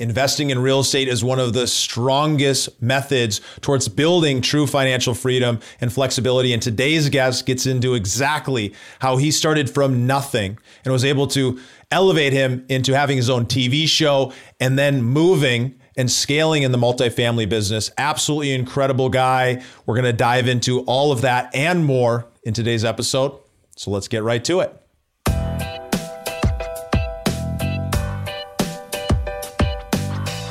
Investing in real estate is one of the strongest methods towards building true financial freedom and flexibility. And today's guest gets into exactly how he started from nothing and was able to elevate him into having his own TV show and then moving and scaling in the multifamily business. Absolutely incredible guy. We're going to dive into all of that and more in today's episode. So let's get right to it.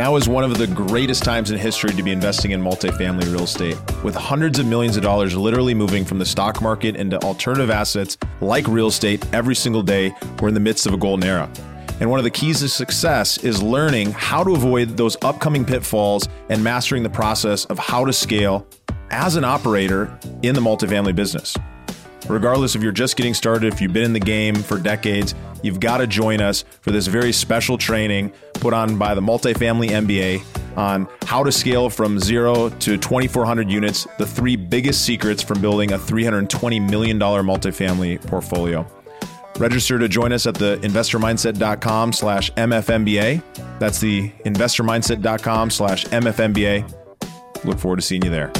Now is one of the greatest times in history to be investing in multifamily real estate, with hundreds of millions of dollars literally moving from the stock market into alternative assets like real estate every single day. We're in the midst of a golden era. And one of the keys to success is learning how to avoid those upcoming pitfalls and mastering the process of how to scale as an operator in the multifamily business. Regardless if you're just getting started, if you've been in the game for decades, you've got to join us for this very special training put on by the Multifamily MBA on how to scale from zero to 2,400 units, the three biggest secrets from building a $320 million multifamily portfolio. Register to join us at the investormindset.com slash MFMBA. That's the investormindset.com slash MFMBA. Look forward to seeing you there.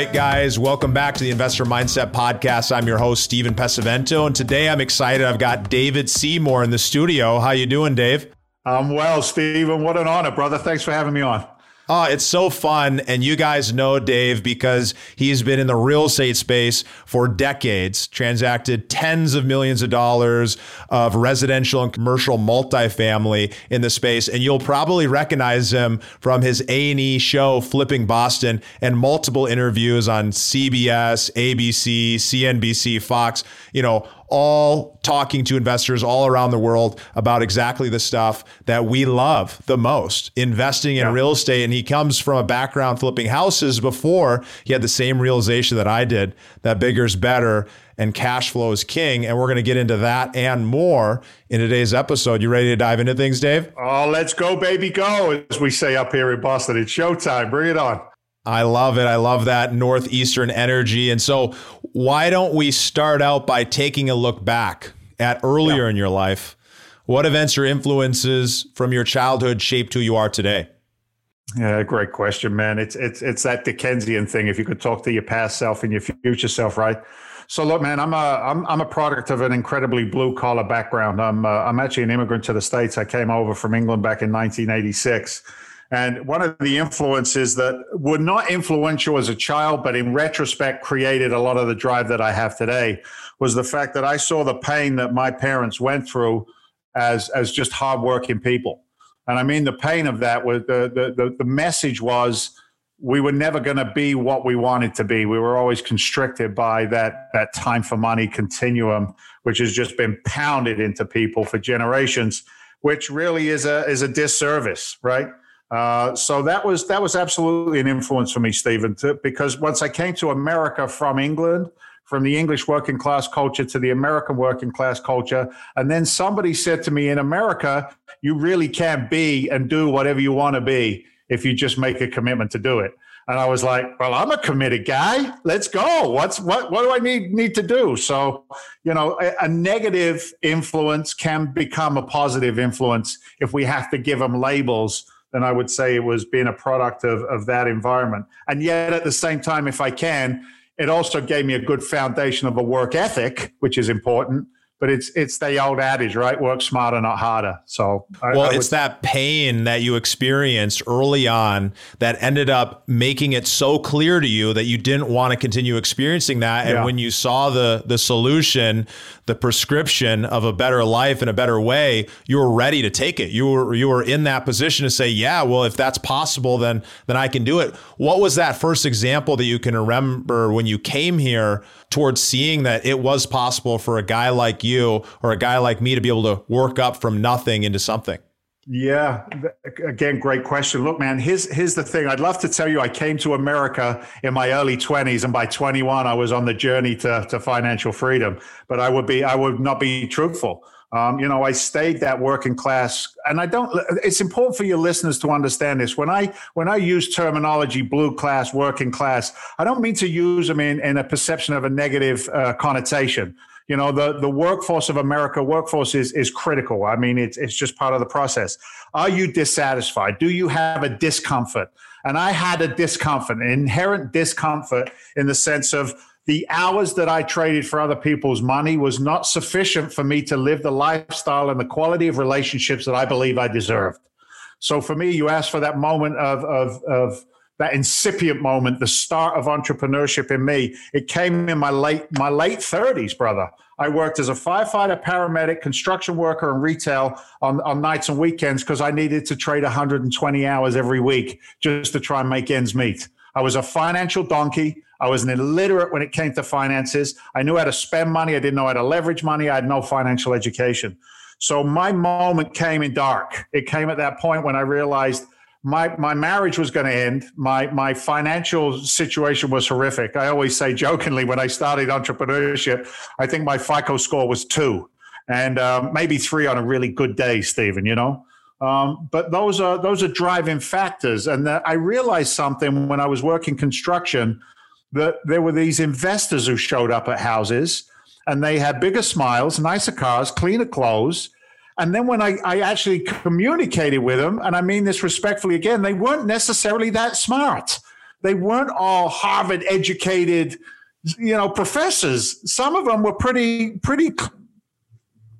Right, guys, welcome back to the Investor Mindset Podcast. I'm your host, Steven Pesavento, and today I'm excited. I've got David Seymour in the studio. How you doing, Dave? I'm well, Stephen. What an honor, brother. Thanks for having me on. Oh, it's so fun. And you guys know Dave because he's been in the real estate space for decades, transacted tens of millions of dollars of residential and commercial multifamily in the space. And you'll probably recognize him from his A&E show, Flipping Boston, and multiple interviews on CBS, ABC, CNBC, Fox, you know, all talking to investors all around the world about exactly the stuff that we love the most investing in yeah. real estate. And he comes from a background flipping houses before he had the same realization that I did that bigger is better and cash flow is king. And we're going to get into that and more in today's episode. You ready to dive into things, Dave? Oh, let's go, baby, go, as we say up here in Boston. It's showtime. Bring it on. I love it. I love that Northeastern energy. And so, why don't we start out by taking a look back at earlier yeah. in your life? What events or influences from your childhood shaped who you are today? Yeah, great question, man. It's it's it's that Dickensian thing. If you could talk to your past self and your future self, right? So look, man, I'm a I'm I'm a product of an incredibly blue collar background. I'm uh, I'm actually an immigrant to the states. I came over from England back in 1986 and one of the influences that were not influential as a child, but in retrospect created a lot of the drive that I have today was the fact that I saw the pain that my parents went through as, as just hardworking people. And I mean, the pain of that was the, the, the, the message was we were never going to be what we wanted to be. We were always constricted by that, that time for money continuum, which has just been pounded into people for generations, which really is a, is a disservice, right? Uh, so that was that was absolutely an influence for me, Stephen, to, because once I came to America from England, from the English working class culture to the American working class culture, and then somebody said to me, in America, you really can be and do whatever you want to be if you just make a commitment to do it. And I was like, well, I'm a committed guy. Let's go. What's what what do I need need to do? So, you know, a, a, negative influence can become a positive influence if we have to give them labels then I would say it was being a product of, of that environment. And yet, at the same time, if I can, it also gave me a good foundation of a work ethic, which is important but it's it's the old adage, right? Work smarter, not harder. So, I, well, I would, it's that pain that you experienced early on that ended up making it so clear to you that you didn't want to continue experiencing that. And yeah. when you saw the the solution, the prescription of a better life in a better way, you were ready to take it. You were you were in that position to say, yeah, well, if that's possible, then then I can do it. What was that first example that you can remember when you came here? towards seeing that it was possible for a guy like you or a guy like me to be able to work up from nothing into something? Yeah, again, great question. Look, man, here's here's the thing. I'd love to tell you I came to America in my early 20s, and by 21, I was on the journey to, to financial freedom. But I would be I would not be truthful. Um, you know, I stayed that working class, and I don't. It's important for your listeners to understand this. When I when I use terminology, blue class, working class, I don't mean to use them in, in a perception of a negative uh, connotation you know the the workforce of america workforce is is critical. I mean it's it's just part of the process. Are you dissatisfied? Do you have a discomfort? And i had a discomfort an inherent discomfort in the sense of the hours that i traded for other people's money was not sufficient for me to live the lifestyle and the quality of relationships that i believe i deserved. So for me you asked for that moment of of of that incipient moment, the start of entrepreneurship in me, it came in my late my late 30s, brother. I worked as a firefighter, paramedic, construction worker, and retail on, on nights and weekends because I needed to trade 120 hours every week just to try and make ends meet. I was a financial donkey. I was an illiterate when it came to finances. I knew how to spend money. I didn't know how to leverage money. I had no financial education. So my moment came in dark. It came at that point when I realized – my my marriage was going to end. My my financial situation was horrific. I always say jokingly when I started entrepreneurship, I think my FICO score was two, and um, maybe three on a really good day, Stephen. You know, um, but those are those are driving factors. And I realized something when I was working construction that there were these investors who showed up at houses, and they had bigger smiles, nicer cars, cleaner clothes and then when I, I actually communicated with them, and I mean this respectfully again, they weren't necessarily that smart. They weren't all Harvard educated, you know, professors. Some of them were pretty, pretty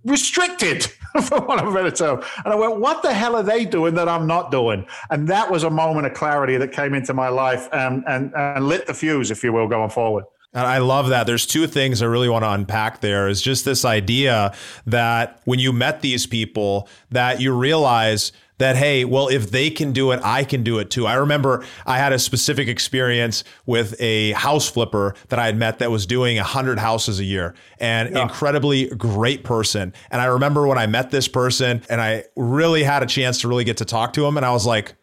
restricted, for want of a better term. And I went, what the hell are they doing that I'm not doing? And that was a moment of clarity that came into my life and, and, and lit the fuse, if you will, going forward. And I love that. There's two things I really want to unpack there is just this idea that when you met these people that you realize that hey, well if they can do it, I can do it too. I remember I had a specific experience with a house flipper that I had met that was doing 100 houses a year and yeah. incredibly great person. And I remember when I met this person and I really had a chance to really get to talk to him and I was like,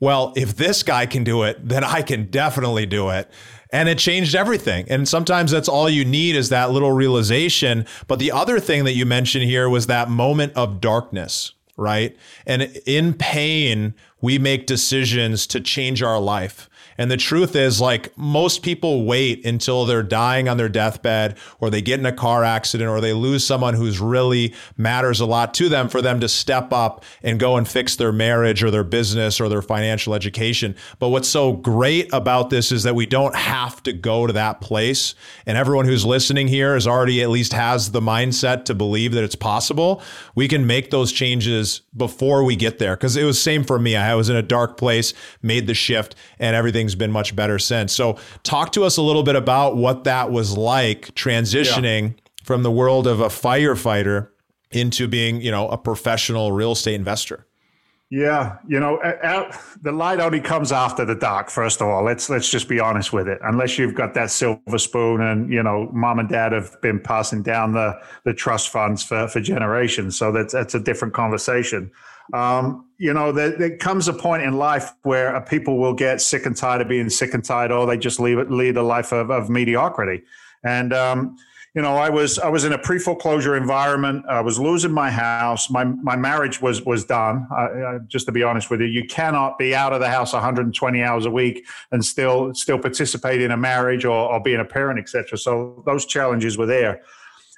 well, if this guy can do it, then I can definitely do it and it changed everything. And sometimes that's all you need is that little realization. But the other thing that you mentioned here was that moment of darkness, right? And in pain, we make decisions to change our life. And the truth is, like, most people wait until they're dying on their deathbed or they get in a car accident or they lose someone who's really matters a lot to them for them to step up and go and fix their marriage or their business or their financial education. But what's so great about this is that we don't have to go to that place. And everyone who's listening here is already at least has the mindset to believe that it's possible. We can make those changes before we get there. Cause it was same for me. I was in a dark place, made the shift and everything everything's been much better since. So, talk to us a little bit about what that was like transitioning yeah. from the world of a firefighter into being, you know, a professional real estate investor. Yeah, you know, out, the light only comes after the dark. First of all, let's let's just be honest with it. Unless you've got that silver spoon, and you know, mom and dad have been passing down the the trust funds for for generations, so that's that's a different conversation. Um, you know, there, there, comes a point in life where people will get sick and tired of being sick and tired, or they just leave it, lead a life of, of mediocrity. And um, you know, I was I was in a pre foreclosure environment. I was losing my house. My my marriage was was done. I, just to be honest with you, you cannot be out of the house 120 hours a week and still still participate in a marriage or, or being a parent, etc. So those challenges were there.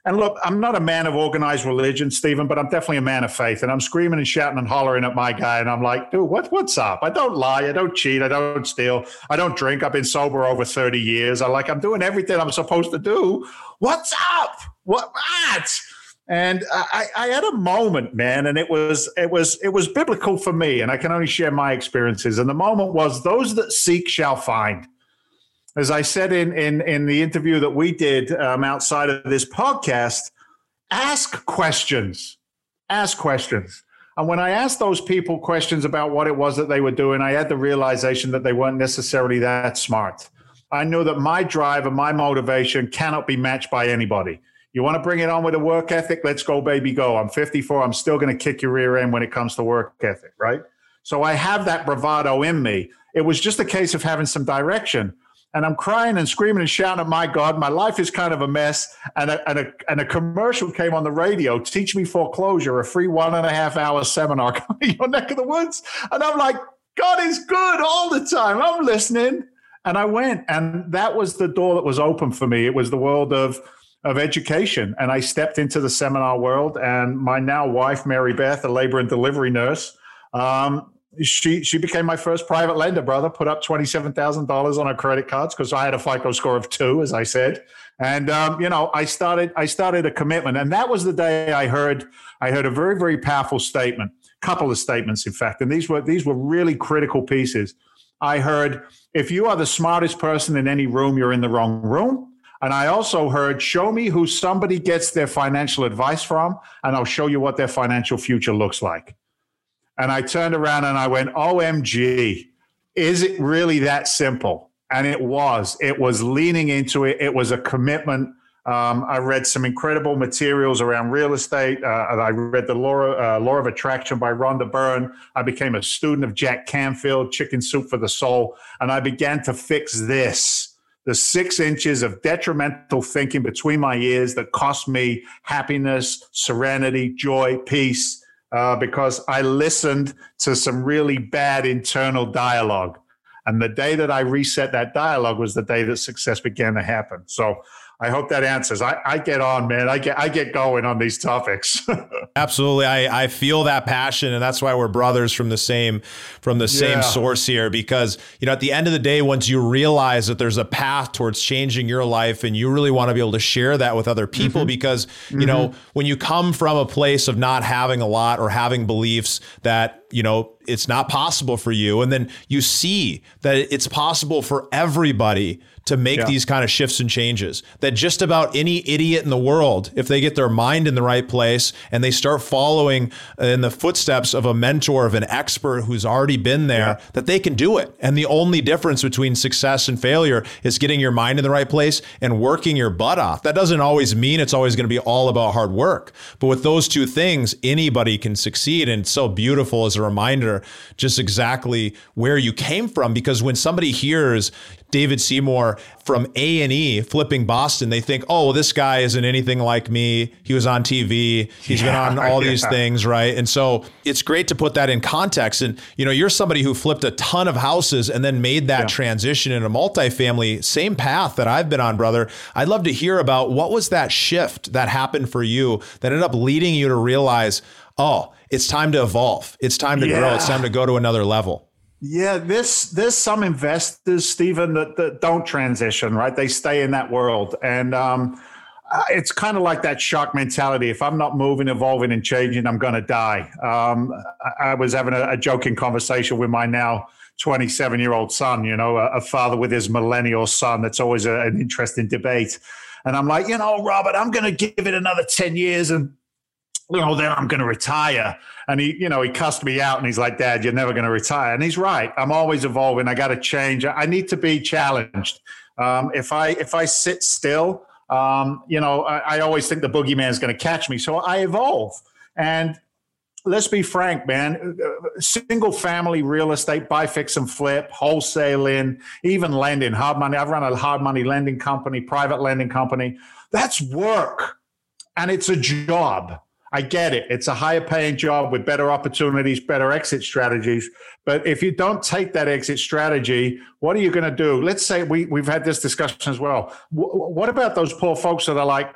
And look, I'm not a man of organized religion, Stephen, but I'm definitely a man of faith. And I'm screaming and shouting and hollering at my guy. And I'm like, dude, what, what's up? I don't lie. I don't cheat. I don't steal. I don't drink. I've been sober over 30 years. I'm like, I'm doing everything I'm supposed to do. What's up? What? what? And I, I had a moment, man, and it was it was it was biblical for me, and I can only share my experiences. And the moment was, "Those that seek shall find." As I said in in in the interview that we did um, outside of this podcast, ask questions. Ask questions. And when I asked those people questions about what it was that they were doing, I had the realization that they weren't necessarily that smart. I knew that my drive and my motivation cannot be matched by anybody. You want to bring it on with a work ethic? Let's go, baby, go. I'm 54. I'm still going to kick your rear end when it comes to work ethic, right? So I have that bravado in me. It was just a case of having some direction. And I'm crying and screaming and shouting at my God, my life is kind of a mess. And a, and a, and a commercial came on the radio, Teach Me Foreclosure, a free one and a half hour seminar coming your neck of the woods. And I'm like, God is good all the time. I'm listening. And I went, and that was the door that was open for me. It was the world of of education. And I stepped into the seminar world, and my now wife, Mary Beth, a labor and delivery nurse, um, she she became my first private lender, brother. Put up twenty seven thousand dollars on her credit cards because I had a FICO score of two, as I said. And um, you know, I started I started a commitment, and that was the day I heard I heard a very very powerful statement, couple of statements, in fact, and these were these were really critical pieces. I heard, if you are the smartest person in any room, you're in the wrong room. And I also heard, show me who somebody gets their financial advice from, and I'll show you what their financial future looks like. And I turned around and I went, OMG, is it really that simple? And it was. It was leaning into it, it was a commitment. Um, I read some incredible materials around real estate. Uh, I read the Law, uh, Law of Attraction by Rhonda Byrne. I became a student of Jack Canfield, Chicken Soup for the Soul, and I began to fix this the six inches of detrimental thinking between my ears that cost me happiness, serenity, joy, peace, uh, because I listened to some really bad internal dialogue. And the day that I reset that dialogue was the day that success began to happen. So I hope that answers. I, I get on, man. I get I get going on these topics. Absolutely. I, I feel that passion and that's why we're brothers from the same from the same source here because you know at the end of the day once you realize that there's a path towards changing your life and you really want to be able to share that with other people mm-hmm. because you mm-hmm. know when you come from a place of not having a lot or having beliefs that you know it's not possible for you and then you see that it's possible for everybody to make yeah. these kind of shifts and changes. That just about any idiot in the world, if they get their mind in the right place and they start following in the footsteps of a mentor, of an expert who's already been there, yeah. that they can do it. And the only difference between success and failure is getting your mind in the right place and working your butt off. That doesn't always mean it's always going to be all about hard work. But with those two things, anybody can succeed. And it's so beautiful as a reminder just exactly where you came from. Because when somebody hears, David Seymour from A and E flipping Boston, they think, oh, well, this guy isn't anything like me. He was on TV. He's yeah, been on all yeah. these things, right? And so it's great to put that in context. And you know, you're somebody who flipped a ton of houses and then made that yeah. transition in a multifamily, same path that I've been on, brother. I'd love to hear about what was that shift that happened for you that ended up leading you to realize, oh, it's time to evolve. It's time to grow. It's time to go to another level. Yeah, this there's some investors, Stephen, that, that don't transition, right? They stay in that world, and um, uh, it's kind of like that shark mentality. If I'm not moving, evolving, and changing, I'm going to die. Um, I, I, was having a, a, joking conversation with my now 27 year old son. You know, a, a, father with his millennial son. That's always a, an interesting debate. And I'm like, you know, Robert, I'm going to give it another 10 years, and you know, then I'm going to retire. And he, you know, he cussed me out and he's like, Dad, you're never going to retire. And he's right. I'm always evolving. I got to change. I need to be challenged. Um, if I if I sit still, um, you know, I, I, always think the boogeyman is going to catch me. So I evolve. And let's be frank, man. Single family real estate, buy, fix, and flip, wholesaling, even lending, hard money. I've run a hard money lending company, private lending company. That's work, and it's a job. I get it. It's a higher paying job with better opportunities, better exit strategies. But if you don't take that exit strategy, what are you going to do? Let's say we, we've had this discussion as well. W- what about those poor folks that are like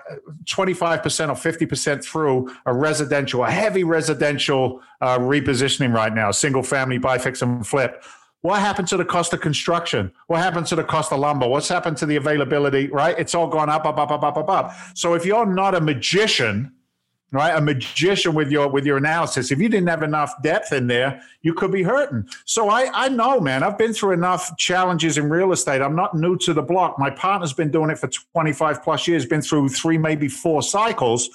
25% or 50% through a residential, a heavy residential uh, repositioning right now, single family buy, fix, and flip? What happened to the cost of construction? What happened to the cost of lumber? What's happened to the availability, right? It's all gone up, up, up, up, up, up, up. So if you're not a magician, right? A magician with your with your analysis. If you didn't have enough depth in there, you could be hurting. So I I know, man. I've been through enough challenges in real estate. I'm not new to the block. My partner's been doing it for 25 plus years. Been through three, maybe four cycles.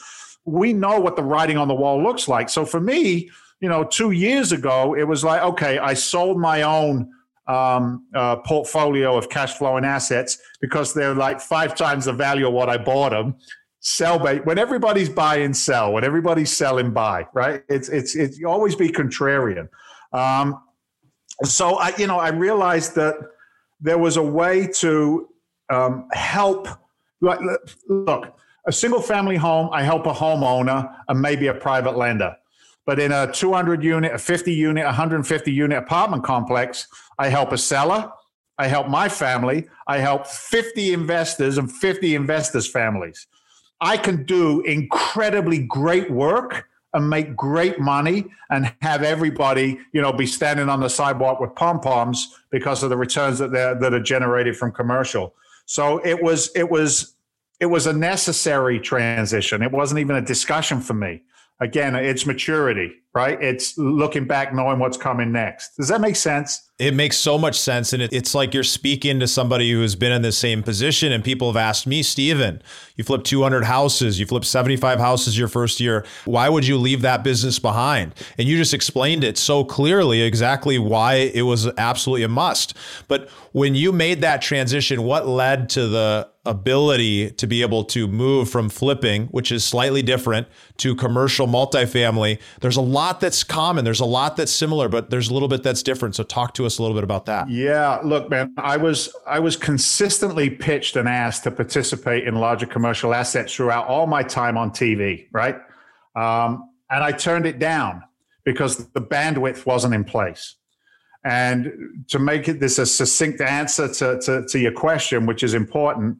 We know what the writing on the wall looks like. So for me, you know, two years ago, it was like, okay, I sold my own um, uh, portfolio of cash flowing assets because they're like five times the value of what I bought them sell bait when everybody's buy and sell, when everybody's selling buy, right? It's it's it's you always be contrarian. Um, so I, you know, I realized that there was a way to um, help. Like, look, a single family home, I help a homeowner and maybe a private lender. But in a 200 unit, a 50 unit, 150 unit apartment complex, I help a seller, I help my family, I help 50 investors and 50 investors' families. I can do incredibly great work and make great money and have everybody, you know, be standing on the sidewalk with pom poms because of the returns that that are generated from commercial. So it was it was it was a necessary transition. It wasn't even a discussion for me again, it's maturity, right? It's looking back, knowing what's coming next. Does that make sense? It makes so much sense. And it's like you're speaking to somebody who's been in the same position. And people have asked me, Steven, you flipped 200 houses, you flipped 75 houses your first year. Why would you leave that business behind? And you just explained it so clearly exactly why it was absolutely a must. But when you made that transition, what led to the ability to be able to move from flipping, which is slightly different, to commercial multifamily. There's a lot that's common, there's a lot that's similar, but there's a little bit that's different. So talk to us a little bit about that. Yeah, look, man, I was I was consistently pitched and asked to participate in larger commercial assets throughout all my time on TV, right? Um, and I turned it down because the bandwidth wasn't in place. And to make it this a succinct answer to, to, to your question, which is important,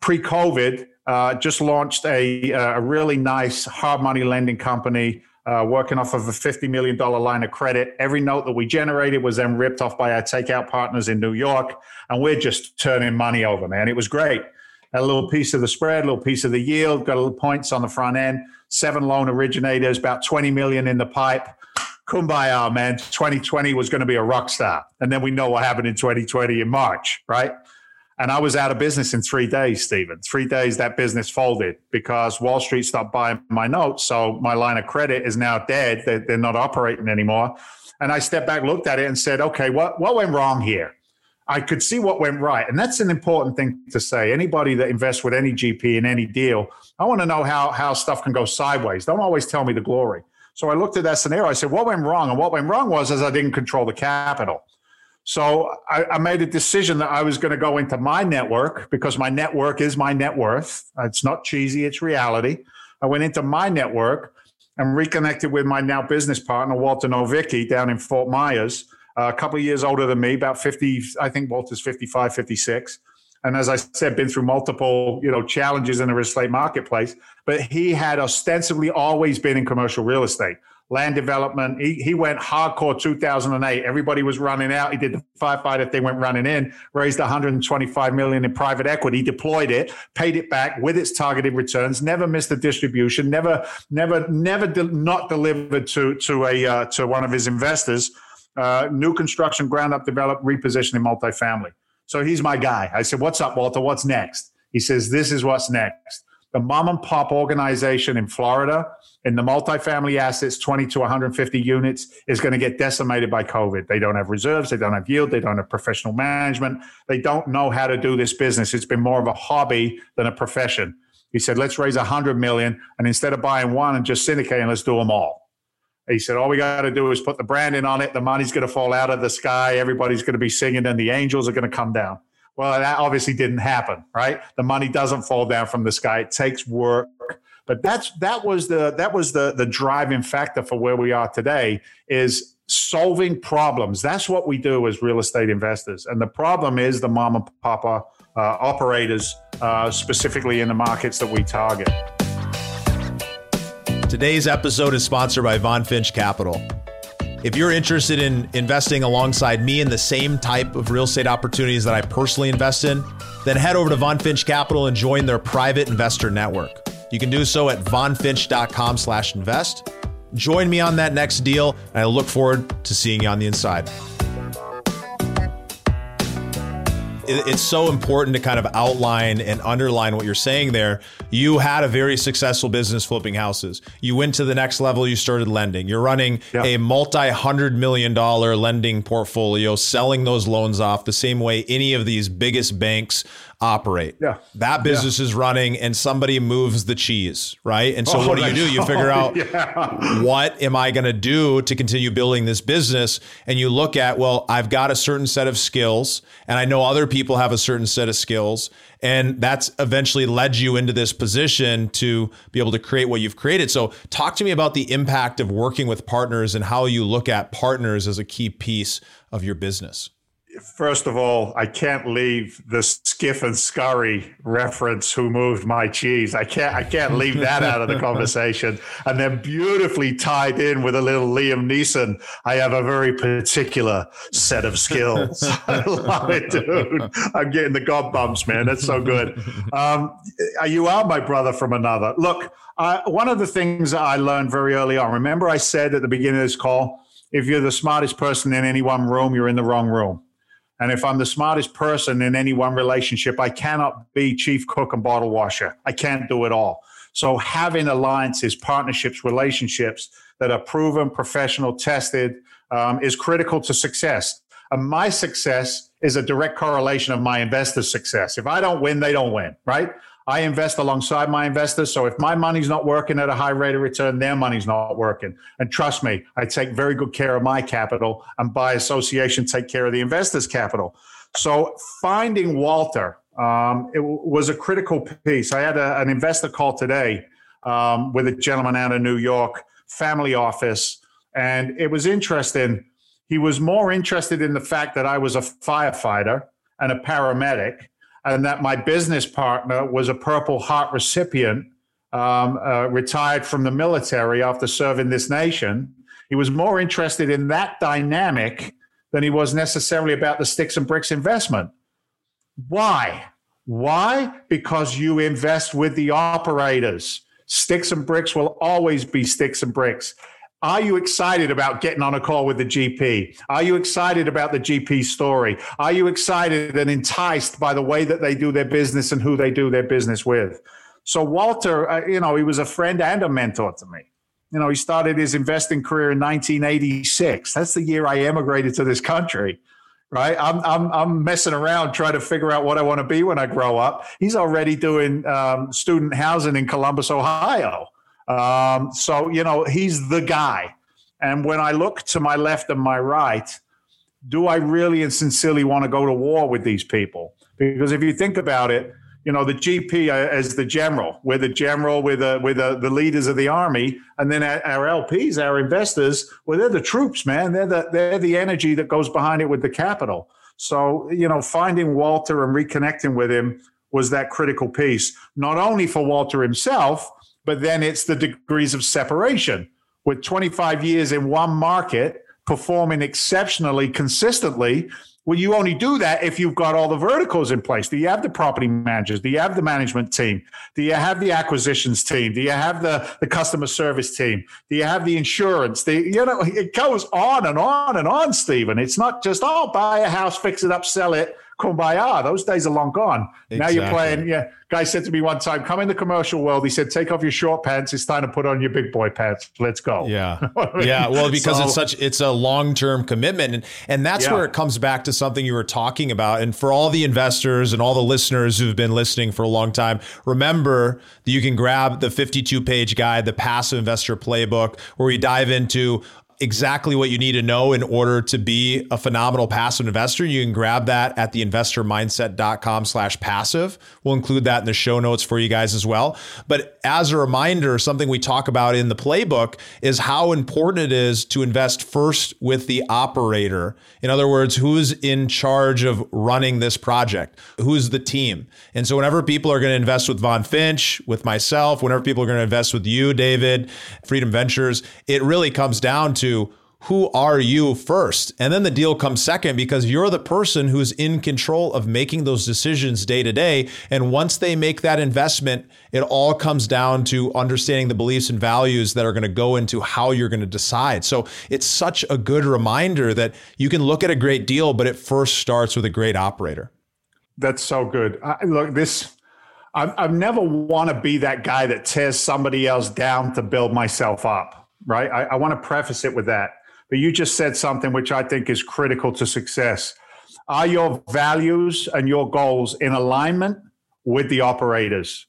pre-COVID, uh, just launched a, a really nice hard money lending company uh, working off of a $50 million line of credit. Every note that we generated was then ripped off by our takeout partners in New York. And we're just turning money over, man. It was great. A little piece of the spread, a little piece of the yield, got a little points on the front end, seven loan originators, about 20 million in the pipe. Kumbaya, man. 2020 was going to be a rock star. And then we know what happened in 2020 in March, right? And I was out of business in three days, Steven. Three days that business folded because Wall Street stopped buying my notes. So my line of credit is now dead. They're, they're not operating anymore. And I stepped back, looked at it, and said, okay, what, what went wrong here? I could see what went right. And that's an important thing to say. Anybody that invests with any GP in any deal, I want to know how, how stuff can go sideways. Don't always tell me the glory. So I looked at that scenario. I said, what went wrong? And what went wrong was as I didn't control the capital. So I, I, made a decision that I was going to go into my network because my network is my net worth. It's not cheesy, it's reality. I went into my network and reconnected with my now business partner, Walter Novicki, down in Fort Myers, uh, a couple of years older than me, about 50, I think Walter's 55, 56. And as I said, been through multiple, you know, challenges in the real estate marketplace, but he had ostensibly always been in commercial real estate land development. He, he went hardcore 2008. Everybody was running out. He did the firefighter thing, went running in, raised 125 million in private equity, deployed it, paid it back with its targeted returns, never missed a distribution, never, never, never de- not delivered to, to a, uh, to one of his investors. Uh, new construction, ground up developed, repositioning multifamily. So he's my guy. I said, what's up, Walter? What's next? He says, this is what's next the mom and pop organization in Florida in the multifamily assets, 20 to 150 units, is going to get decimated by COVID. They don't have reserves, they don't have yield, they don't have professional management, they don't know how to do this business. It's been more of a hobby than a profession. He said, let's raise 100 million, and instead of buying one and just syndicating, let's do them all. He said, all we got to do is put the branding on it. The money's going to fall out of the sky. Everybody's going to be singing, and the angels are going to come down. Well, that obviously didn't happen, right? The money doesn't fall down from the sky. It takes work. But that's that was the that was the the driving factor for where we are today is solving problems. That's what we do as real estate investors. And the problem is the mom and papa uh, operators, uh, specifically in the markets that we target. Today's episode is sponsored by Von Finch Capital. If you're interested in investing alongside me in the same type of real estate opportunities that I personally invest in, then head over to Von Finch Capital and join their private investor network. You can do so at vonfinch.com slash invest. Join me on that next deal, and I look forward to seeing you on the inside. It's so important to kind of outline and underline what you're saying there. You had a very successful business flipping houses. You went to the next level, you started lending. You're running yeah. a multi hundred million dollar lending portfolio, selling those loans off the same way any of these biggest banks operate. Yeah. That business yeah. is running and somebody moves the cheese, right? And so oh, what do you oh, do? You figure out yeah. what am I going to do to continue building this business? And you look at, well, I've got a certain set of skills and I know other people have a certain set of skills. And that's eventually led you into this position to be able to create what you've created. So talk to me about the impact of working with partners and how you look at partners as a key piece of your business first of all, I can't leave the Sniff and Scurry reference. Who moved my cheese? I can't. I can't leave that out of the conversation. And then beautifully tied in with a little Liam Neeson. I have a very particular set of skills. I love it, dude. I'm getting the gob bumps, man. That's so good. Um, you are my brother from another. Look, uh, one of the things that I learned very early on. Remember, I said at the beginning of this call. If you're the smartest person in any one room, you're in the wrong room. And if I'm the smartest person in any one relationship, I cannot be chief cook and bottle washer. I can't do it all. So having alliances, partnerships, relationships that are proven, professional, tested um, is critical to success. And my success is a direct correlation of my investors' success. If I don't win, they don't win, right? I invest alongside my investors. So if my money's not working at a high rate of return, their money's not working. And trust me, I take very good care of my capital and by association, take care of the investors' capital. So finding Walter um, it was a critical piece. I had a, an investor call today um, with a gentleman out of New York, family office, and it was interesting. He was more interested in the fact that I was a firefighter and a paramedic and that my business partner was a Purple Heart recipient, um, uh, retired from the military after serving this nation. He was more interested in that dynamic than he was necessarily about the sticks and bricks investment. Why? Why? Because you invest with the operators. Sticks and bricks will always be sticks and bricks. Are you excited about getting on a call with the GP? Are you excited about the GP story? Are you excited and enticed by the way that they do their business and who they do their business with? So, Walter, uh, you know, he was a friend and a mentor to me. You know, he started his investing career in 1986. That's the year I emigrated to this country, right? I'm, I'm, I'm messing around trying to figure out what I want to be when I grow up. He's already doing um, student housing in Columbus, Ohio. Um, so, you know, he's the guy. And when I look to my left and my right, do I really and sincerely want to go to war with these people? Because if you think about it, you know, the GP as the general, we're the general, we're the, we're the, the leaders of the army. And then our LPs, our investors, well, they're the troops, man. They're the, they're the energy that goes behind it with the capital. So, you know, finding Walter and reconnecting with him was that critical piece, not only for Walter himself, but then it's the degrees of separation. With 25 years in one market, performing exceptionally consistently, well, you only do that if you've got all the verticals in place. Do you have the property managers? Do you have the management team? Do you have the acquisitions team? Do you have the, the customer service team? Do you have the insurance? The, you know, it goes on and on and on, Stephen. It's not just, oh, buy a house, fix it up, sell it, kumbaya. Those days are long gone. Exactly. Now you're playing. Yeah, guy said to me one time, "Come in the commercial world." He said, "Take off your short pants. It's time to put on your big boy pants. Let's go." Yeah, yeah. Well, because so, it's such it's a long term commitment, and and that's yeah. where it comes back to something you were talking about. And for all the investors and all the listeners who've been listening for a long time, remember that you can grab the 52 page guide, the Passive Investor Playbook, where we dive into exactly what you need to know in order to be a phenomenal passive investor. You can grab that at theinvestormindset.com slash passive. We'll include that in the show notes for you guys as well. But as a reminder, something we talk about in the playbook is how important it is to invest first with the operator. In other words, who's in charge of running this project? Who's the team? And so whenever people are going to invest with Von Finch, with myself, whenever people are going to invest with you, David, Freedom Ventures, it really comes down to to who are you first? And then the deal comes second because you're the person who's in control of making those decisions day to day. And once they make that investment, it all comes down to understanding the beliefs and values that are going to go into how you're going to decide. So it's such a good reminder that you can look at a great deal, but it first starts with a great operator. That's so good. I, look, this. I, I never want to be that guy that tears somebody else down to build myself up right? I, I want to preface it with that. But you just said something which I think is critical to success. Are your values and your goals in alignment with the operators?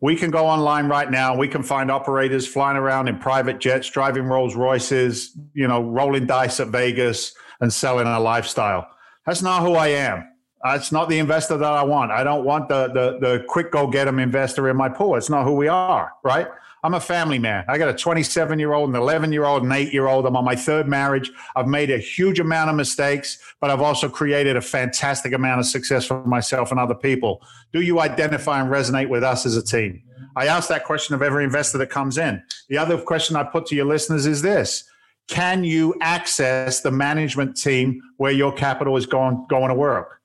We can go online right now. We can find operators flying around in private jets, driving Rolls Royces, you know, rolling dice at Vegas and selling a lifestyle. That's not who I am. It's not the investor that I want. I don't want the the the quick go get 'em investor in my pool. It's not who we are, right? I'm a family man. I got a 27 year old, an 11 year old, an eight year old. I'm on my third marriage. I've made a huge amount of mistakes, but I've also created a fantastic amount of success for myself and other people. Do you identify and resonate with us as a team? I ask that question of every investor that comes in. The other question I put to your listeners is this Can you access the management team where your capital is going, going to work?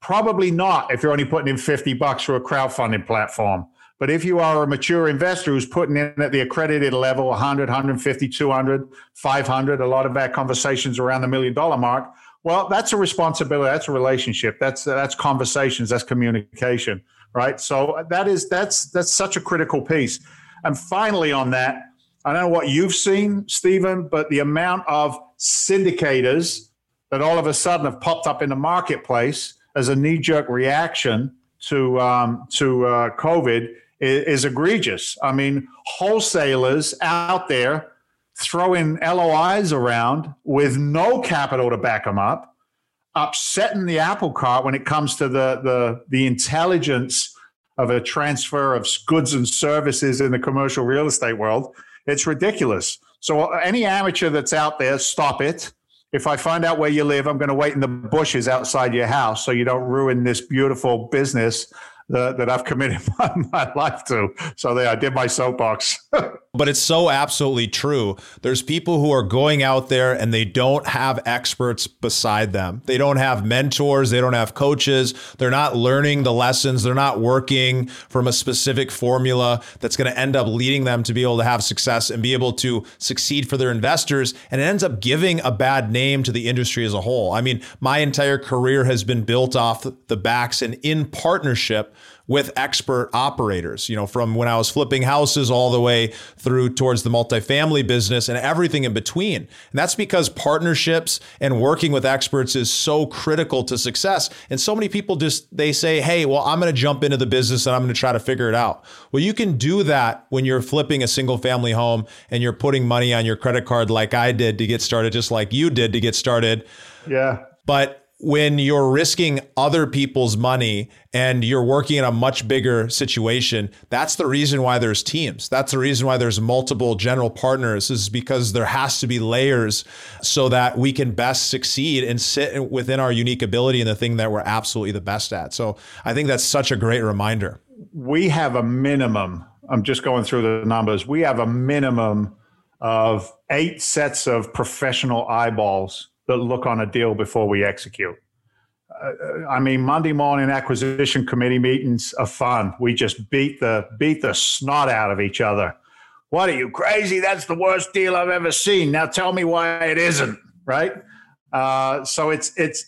Probably not if you're only putting in 50 bucks for a crowdfunding platform. But if you are a mature investor who's putting in at the accredited level 100, 150, 200, 500, a lot of our conversations around the million dollar mark, well, that's a responsibility. That's a relationship. That's that's conversations. That's communication, right? So that is that's that's such a critical piece. And finally, on that, I don't know what you've seen, Stephen, but the amount of syndicators that all of a sudden have popped up in the marketplace as a knee jerk reaction to um, to uh, COVID is, is egregious. I mean, wholesalers out there throwing LOIs around with no capital to back them up, upsetting the apple cart when it comes to the the the intelligence of a transfer of goods and services in the commercial real estate world. It's ridiculous. So any amateur that's out there, stop it. If I find out where you live, I'm going to wait in the bushes outside your house so you don't ruin this beautiful business that, that I've committed my, my life to. So there, I did my soapbox. but it's so absolutely true. There's people who are going out there and they don't have experts beside them. They don't have mentors. They don't have coaches. They're not learning the lessons. They're not working from a specific formula that's going to end up leading them to be able to have success and be able to succeed for their investors. And it ends up giving a bad name to the industry as a whole. I mean, my entire career has been built off the backs and in partnership with expert operators, you know, from when I was flipping houses all the way through towards the multifamily business and everything in between. And that's because partnerships and working with experts is so critical to success. And so many people just they say, "Hey, well, I'm going to jump into the business and I'm going to try to figure it out." Well, you can do that when you're flipping a single family home and you're putting money on your credit card like I did to get started just like you did to get started. Yeah. But when you're risking other people's money and you're working in a much bigger situation, that's the reason why there's teams. That's the reason why there's multiple general partners is because there has to be layers so that we can best succeed and sit within our unique ability and the thing that we're absolutely the best at. So I think that's such a great reminder. We have a minimum. I'm just going through the numbers. We have a minimum of eight sets of professional eyeballs that look on a deal before we execute. Uh, I mean, Monday morning acquisition committee meetings are fun. We just beat the beat the snot out of each other. What are you crazy? That's the worst deal I've ever seen. Now tell me why it isn't. Right. Uh, so it's it's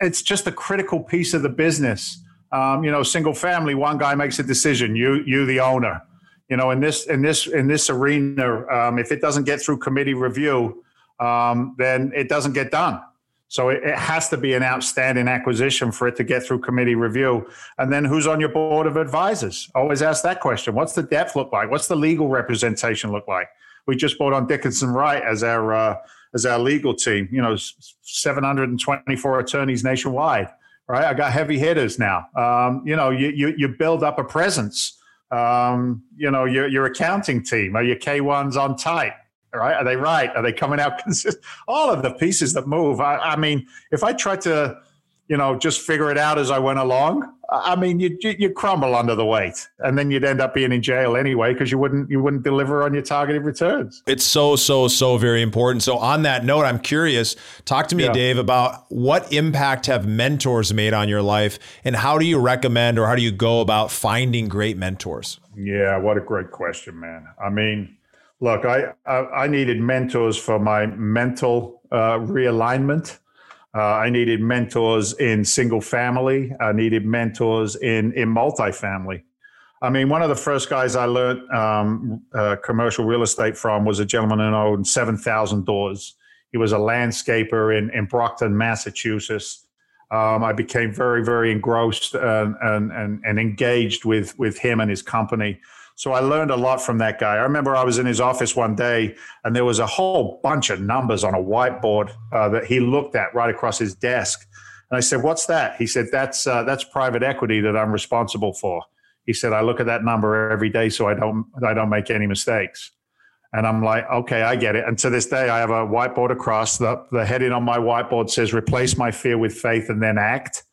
it's just a critical piece of the business. Um, you know, single family. One guy makes a decision. You you the owner. You know, in this in this in this arena, um, if it doesn't get through committee review, um, then it doesn't get done. So it, it, has to be an outstanding acquisition for it to get through committee review. And then who's on your board of advisors? Always ask that question. What's the depth look like? What's the legal representation look like? We just brought on Dickinson Wright as our uh, as our legal team. You know, 724 attorneys nationwide. Right, I got heavy hitters now. Um, you know, you, you you build up a presence. Um, you know, your your accounting team are your K ones on tight right? Are they right? Are they coming out consistent? All of the pieces that move. I, I, mean, if I tried to, you know, just figure it out as I went along, I mean, you you crumble under the weight, and then you'd end up being in jail anyway because you wouldn't you wouldn't deliver on your targeted returns. It's so so so very important. So on that note, I'm curious. Talk to me, yeah. Dave, about what impact have mentors made on your life, and how do you recommend or how do you go about finding great mentors? Yeah, what a great question, man. I mean look, I, I, I needed mentors for my mental uh, realignment. Uh, I needed mentors in single family. I needed mentors in in multifamily. I mean, one of the first guys I learned um, uh, commercial real estate from was a gentleman who owned seven thousand doors. He was a landscaper in in Brockton, Massachusetts. um, I became very, very engrossed and, and, and, and engaged with, with him and his company. So I learned a lot from that guy. I remember I was in his office one day and there was a whole bunch of numbers on a whiteboard uh, that he looked at right across his desk. And I said, "What's that?" He said, "That's uh, that's private equity that I'm responsible for." He said, "I look at that number every day so I don't I don't make any mistakes." And I'm like, okay, I get it. And to this day, I have a whiteboard across. The, the heading on my whiteboard says, replace my fear with faith and then act.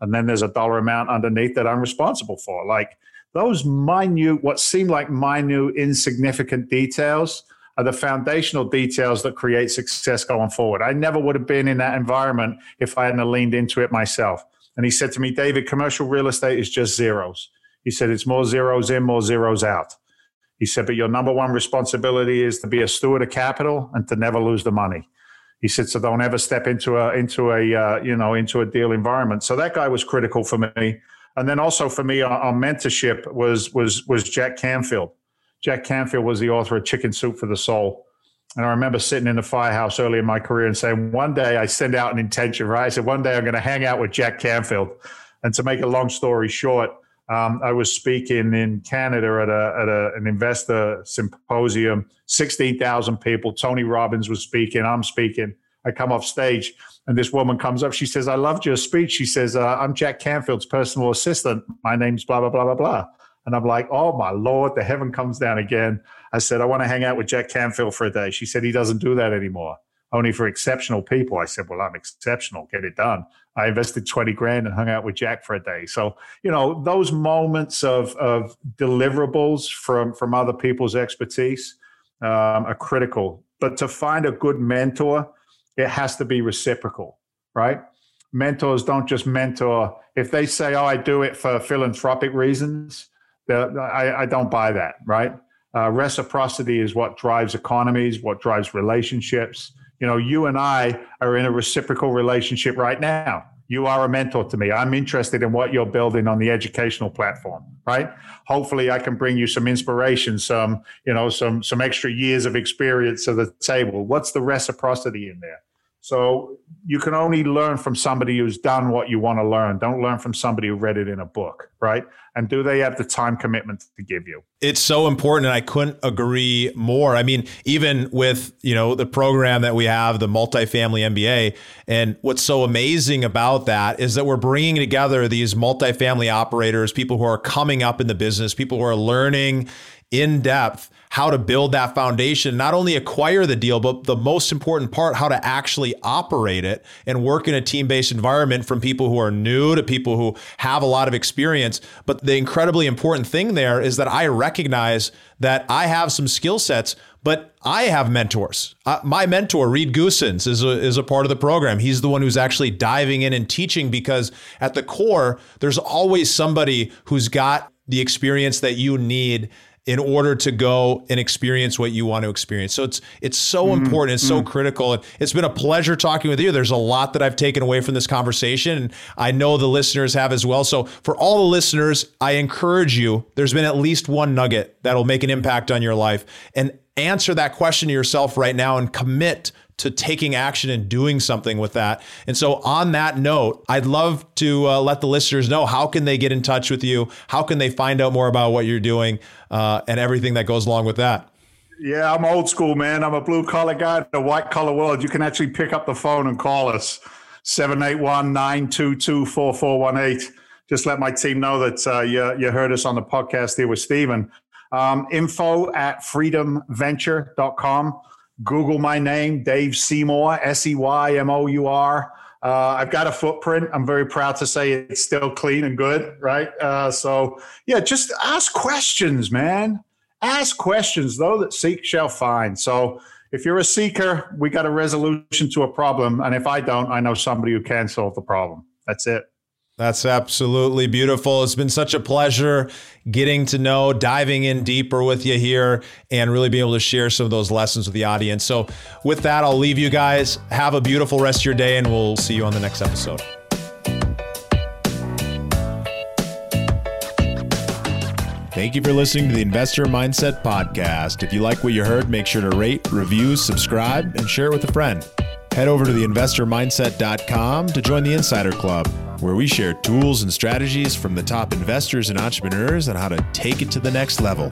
And then there's a dollar amount underneath that I'm responsible for. Like those minute, what seem like minute, insignificant details are the foundational details that create success going forward. I never would have been in that environment if I hadn't leaned into it myself. And he said to me, David, commercial real estate is just zeros. He said, it's more zeros in, more zeros out. He said, but your number one responsibility is to be a steward of capital and to never lose the money. He said, so don't ever step into a into a uh, you know into a deal environment. So that guy was critical for me. And then also for me, our, our mentorship was was was Jack Canfield. Jack Canfield was the author of Chicken Soup for the Soul. And I remember sitting in the firehouse early in my career and saying, one day I send out an intention, right? I said, one day I'm going to hang out with Jack Canfield. And to make a long story short, um, I was speaking in Canada at, a, at a, an investor symposium, 16,000 people. Tony Robbins was speaking. I'm speaking. I come off stage and this woman comes up. She says, I loved your speech. She says, uh, I'm Jack Canfield's personal assistant. My name's blah, blah, blah, blah, blah. And I'm like, oh my Lord, the heaven comes down again. I said, I want to hang out with Jack Canfield for a day. She said, he doesn't do that anymore only for exceptional people. I said, well, I'm exceptional. Get it done. I invested 20 grand and hung out with Jack for a day. So, you know, those moments of, of deliverables from, from other people's expertise um, are critical. But to find a good mentor, it has to be reciprocal, right? Mentors don't just mentor. If they say, oh, I do it for philanthropic reasons, I, I don't buy that, right? Uh, reciprocity is what drives economies, what drives relationships you know, you and I are in a reciprocal relationship right now. You are a mentor to me. I'm interested in what you're building on the educational platform, right? Hopefully I can bring you some inspiration, some, you know, some some extra years of experience to the table. What's the reciprocity in there? So you can only learn from somebody who's done what you want to learn. Don't learn from somebody who read it in a book, right? And do they have the time commitment to give you? It's so important and I couldn't agree more. I mean, even with, you know, the program that we have, the multifamily MBA, and what's so amazing about that is that we're bringing together these multifamily operators, people who are coming up in the business, people who are learning in depth how to build that foundation, not only acquire the deal, but the most important part, how to actually operate it and work in a team based environment from people who are new to people who have a lot of experience. But the incredibly important thing there is that I recognize that I have some skill sets, but I have mentors. Uh, my mentor, Reed Goossens, is a, is a part of the program. He's the one who's actually diving in and teaching because at the core, there's always somebody who's got the experience that you need in order to go and experience what you want to experience. So it's it's so mm-hmm. important, it's so mm-hmm. critical. And it's been a pleasure talking with you. There's a lot that I've taken away from this conversation and I know the listeners have as well. So for all the listeners, I encourage you, there's been at least one nugget that'll make an impact on your life and answer that question to yourself right now and commit to taking action and doing something with that. And so, on that note, I'd love to uh, let the listeners know how can they get in touch with you, how can they find out more about what you're doing, uh, and everything that goes along with that. Yeah, I'm old school, man. I'm a blue collar guy in a white collar world. You can actually pick up the phone and call us 781 922 4418. Just let my team know that uh, you, you heard us on the podcast here with Steven. Um, info at freedomventure.com. Google my name, Dave Seymour, S E Y M O U R. Uh, I've got a footprint. I'm very proud to say it's still clean and good, right? Uh, so, yeah, just ask questions, man. Ask questions. Though that seek shall find. So, if you're a seeker, we got a resolution to a problem. And if I don't, I know somebody who can solve the problem. That's it. That's absolutely beautiful. It's been such a pleasure getting to know, diving in deeper with you here, and really being able to share some of those lessons with the audience. So, with that, I'll leave you guys. Have a beautiful rest of your day, and we'll see you on the next episode. Thank you for listening to the Investor Mindset Podcast. If you like what you heard, make sure to rate, review, subscribe, and share it with a friend. Head over to theinvestormindset.com to join the Insider Club, where we share tools and strategies from the top investors and entrepreneurs on how to take it to the next level.